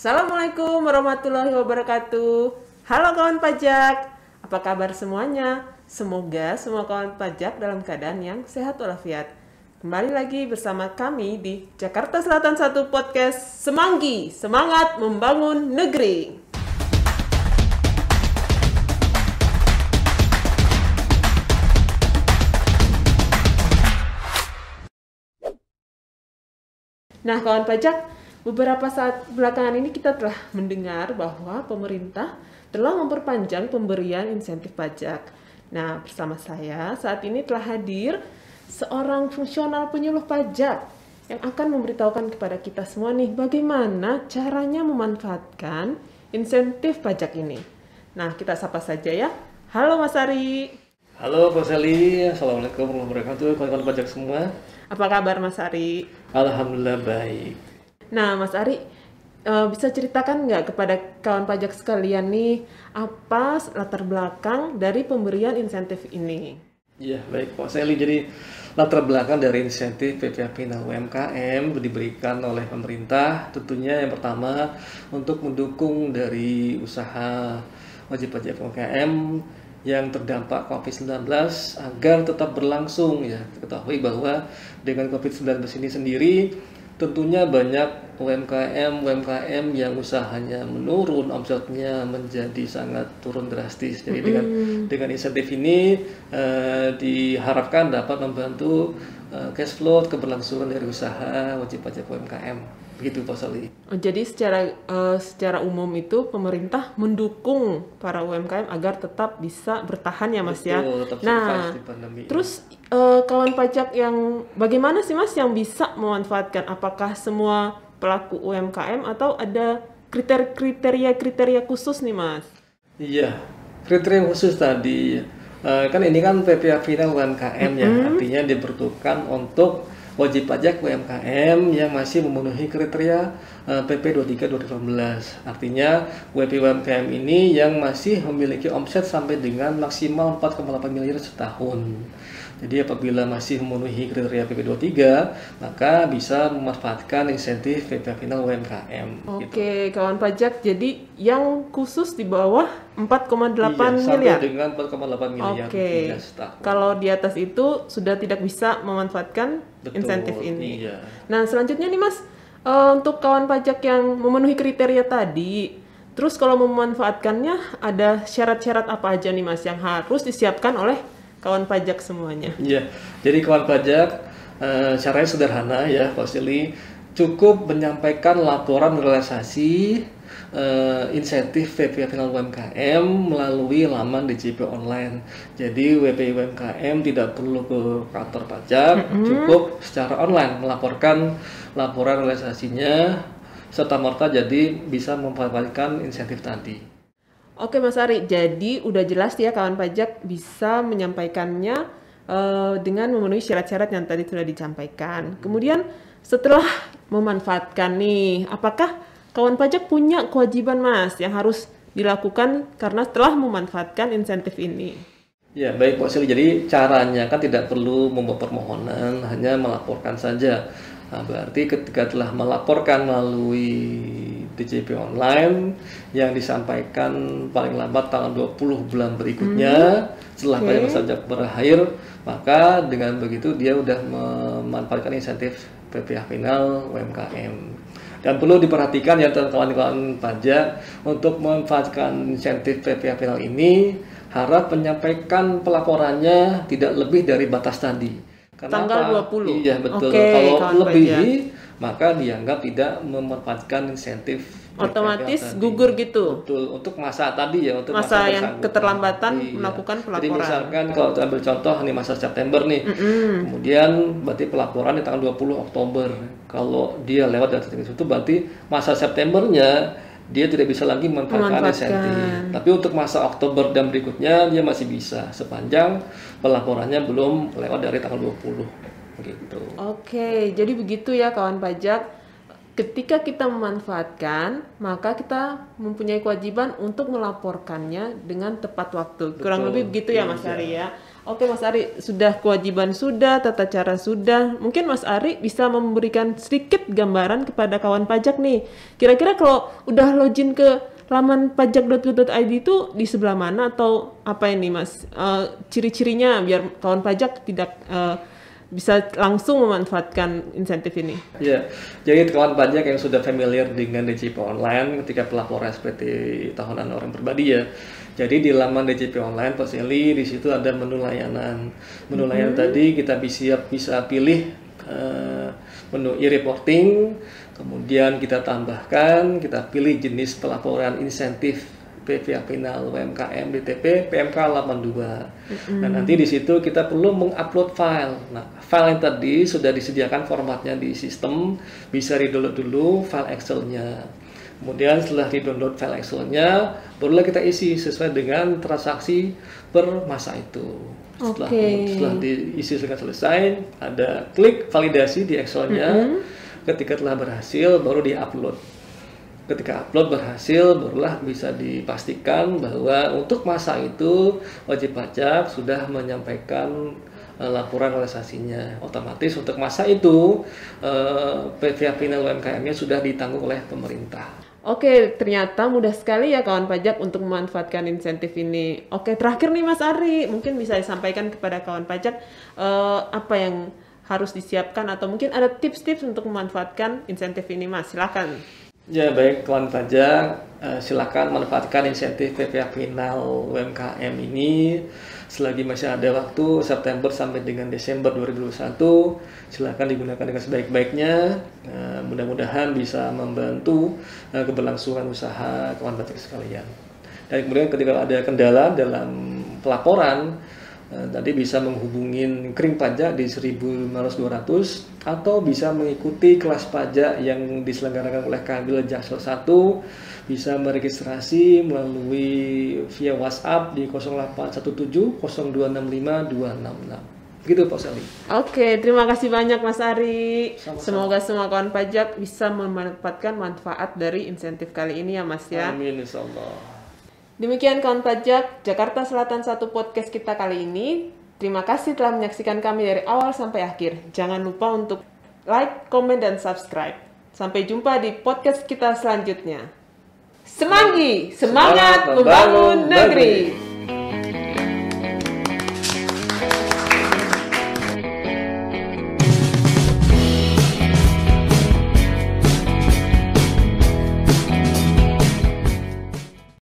Assalamualaikum warahmatullahi wabarakatuh. Halo kawan pajak, apa kabar semuanya? Semoga semua kawan pajak dalam keadaan yang sehat walafiat. Kembali lagi bersama kami di Jakarta Selatan 1 Podcast Semanggi, Semangat Membangun Negeri. Nah, kawan pajak, beberapa saat belakangan ini kita telah mendengar bahwa pemerintah telah memperpanjang pemberian insentif pajak. Nah, bersama saya saat ini telah hadir seorang fungsional penyuluh pajak yang akan memberitahukan kepada kita semua nih bagaimana caranya memanfaatkan insentif pajak ini. Nah, kita sapa saja ya. Halo Mas Ari. Halo Pak Sally, Assalamualaikum warahmatullahi wabarakatuh, kawan-kawan pajak semua. Apa kabar Mas Ari? Alhamdulillah baik. Nah, Mas Ari, eh, bisa ceritakan nggak kepada kawan pajak sekalian nih, apa latar belakang dari pemberian insentif ini? Iya baik Pak Sally, jadi latar belakang dari insentif PPH Final UMKM diberikan oleh pemerintah tentunya yang pertama untuk mendukung dari usaha wajib pajak UMKM yang terdampak COVID-19 agar tetap berlangsung ya. Ketahui bahwa dengan COVID-19 ini sendiri tentunya banyak UMKM UMKM yang usahanya menurun omsetnya menjadi sangat turun drastis. Jadi dengan dengan insentif ini eh, diharapkan dapat membantu eh, cash flow keberlangsungan dari usaha wajib pajak UMKM begitu Pak Sali Oh, jadi secara eh, secara umum itu pemerintah mendukung para UMKM agar tetap bisa bertahan ya Mas ya. Betul, tetap Nah, di pandemi ini. terus eh, kawan pajak yang bagaimana sih Mas yang bisa memanfaatkan? Apakah semua pelaku UMKM atau ada kriteria-kriteria khusus nih Mas? Iya, kriteria khusus tadi eh, kan ini kan PPH final UMKM ya, artinya diperuntukkan untuk wajib pajak UMKM yang masih memenuhi kriteria eh, PP 23 2018. Artinya WP UMKM ini yang masih memiliki omset sampai dengan maksimal 4,8 miliar setahun. Jadi apabila masih memenuhi kriteria PP 23, maka bisa memanfaatkan insentif PPH final UMKM. gitu. Oke, kawan pajak. Jadi yang khusus di bawah 4,8 Iya, miliar. Sampai dengan 4,8 miliar Oke. Kalau di atas itu sudah tidak bisa memanfaatkan Betul, insentif ini. iya. Nah, selanjutnya nih Mas, eh, untuk kawan pajak yang memenuhi kriteria tadi, terus kalau memanfaatkannya ada syarat-syarat apa aja nih Mas yang harus disiapkan oleh kawan pajak semuanya? Iya, jadi kawan pajak eh, caranya sederhana ya, Pak Sili. Cukup menyampaikan laporan realisasi eh, insentif VP final UMKM melalui laman DJP online. Jadi WP UMKM tidak perlu ke kantor pajak, cukup secara online melaporkan laporan realisasinya serta merta jadi bisa memanfaatkan insentif tadi. Oke Mas Ari, jadi udah jelas ya kawan pajak bisa menyampaikannya eh, dengan memenuhi syarat-syarat yang tadi sudah disampaikan. Kemudian setelah memanfaatkan nih, apakah kawan pajak punya kewajiban Mas yang harus dilakukan karena telah memanfaatkan insentif ini? Ya, baik Pak Sili. Jadi caranya kan tidak perlu membuat permohonan, hanya melaporkan saja. Nah, berarti ketika telah melaporkan melalui DJP online yang disampaikan paling lambat tanggal 20 bulan berikutnya setelah oke. pajak pajak berakhir, maka dengan begitu dia udah memanfaatkan insentif PPH final UMKM. Dan perlu diperhatikan ya kawan-kawan pajak untuk memanfaatkan insentif PPH final ini harap menyampaikan pelaporannya tidak lebih dari batas tadi. Tanggal 20. Iya betul. Oke, Kalau lebih maka dianggap tidak memanfaatkan insentif Otomatis tadi. gugur gitu. Betul, untuk masa tadi ya, untuk Masa yang bersangkutan. keterlambatan Iya. melakukan Jadi pelaporan. misalkan kalau kita ambil contoh nih masa September nih, kemudian berarti pelaporan di tanggal 20 Oktober. Kalau dia lewat dari itu berarti masa Septembernya dia tidak bisa lagi Memanfaatkan. insentif. Tapi untuk masa Oktober dan berikutnya dia masih bisa sepanjang pelaporannya belum lewat dari tanggal 20 gitu. Oke, jadi begitu ya kawan pajak. ketika kita memanfaatkan, maka kita mempunyai kewajiban untuk melaporkannya dengan tepat waktu. Kurang Betul. lebih begitu ya Iya. Mas Ari ya. Oke Mas Ari, sudah kewajiban sudah, tata cara sudah. Mungkin Mas Ari bisa memberikan sedikit gambaran kepada kawan pajak nih. Kira-kira kalau udah login ke laman pajak.go.id itu di sebelah mana atau apa ini Mas? Eh, ciri-cirinya biar kawan pajak tidak eh, bisa langsung memanfaatkan insentif ini. Ya, jadi kawan pajak yang sudah familiar dengan DJP online ketika pelaporan SPT tahunan orang pribadi ya. Jadi di laman DJP online Poseli di situ ada menu layanan. Menu layanan tadi kita bisa bisa pilih eh, menu e-reporting, kemudian kita tambahkan, kita pilih jenis pelaporan insentif PPA Final UMKM DTP PMK 82. Nah, nanti di situ kita perlu mengupload file. Nah, file yang tadi sudah disediakan formatnya di sistem, bisa di-download dulu file Excel-nya. Kemudian setelah di-download file Excel-nya, barulah kita isi sesuai dengan transaksi per masa itu. Setelah, Oke. setelah diisi dengan selesai, ada klik validasi di Excel-nya. Ketika telah berhasil, baru di-upload. Ketika upload berhasil, barulah bisa dipastikan bahwa untuk masa itu wajib pajak sudah menyampaikan eh, laporan realisasinya. Otomatis untuk masa itu eh, PVA final UMKM-nya sudah ditanggung oleh pemerintah. Oke, ternyata mudah sekali ya kawan pajak untuk memanfaatkan insentif ini. Oke, terakhir nih Mas Ari, mungkin bisa disampaikan kepada kawan pajak eh, apa yang harus disiapkan atau mungkin ada tips-tips untuk memanfaatkan insentif ini Mas. Silakan. Ya baik kawan pajak, eh, silakan manfaatkan insentif PPA final UMKM ini. Selagi masih ada waktu September sampai dengan Desember 2021 silakan digunakan dengan sebaik-baiknya. Eh, mudah-mudahan bisa membantu eh, keberlangsungan usaha kawan pajak sekalian. Dan kemudian ketika ada kendala dalam pelaporan tadi bisa menghubungin kering pajak di 1500 atau bisa mengikuti kelas pajak yang diselenggarakan oleh Kabil Jaksel 1 bisa meregistrasi melalui via WhatsApp di 0817 0265 266 begitu Pak Sali Oke, terima kasih banyak Mas Ari. Sama-sama. Semoga semua kawan pajak bisa memanfaatkan manfaat dari insentif kali ini ya Mas ya. amin insyaallah Demikian kawan pajak Jakarta Selatan satu podcast kita kali ini. Terima kasih telah menyaksikan kami dari awal sampai akhir. Jangan lupa untuk like, komen, dan subscribe. Sampai jumpa di podcast kita selanjutnya. Semanggi, semangat Semangat membangun membangun negeri. negeri.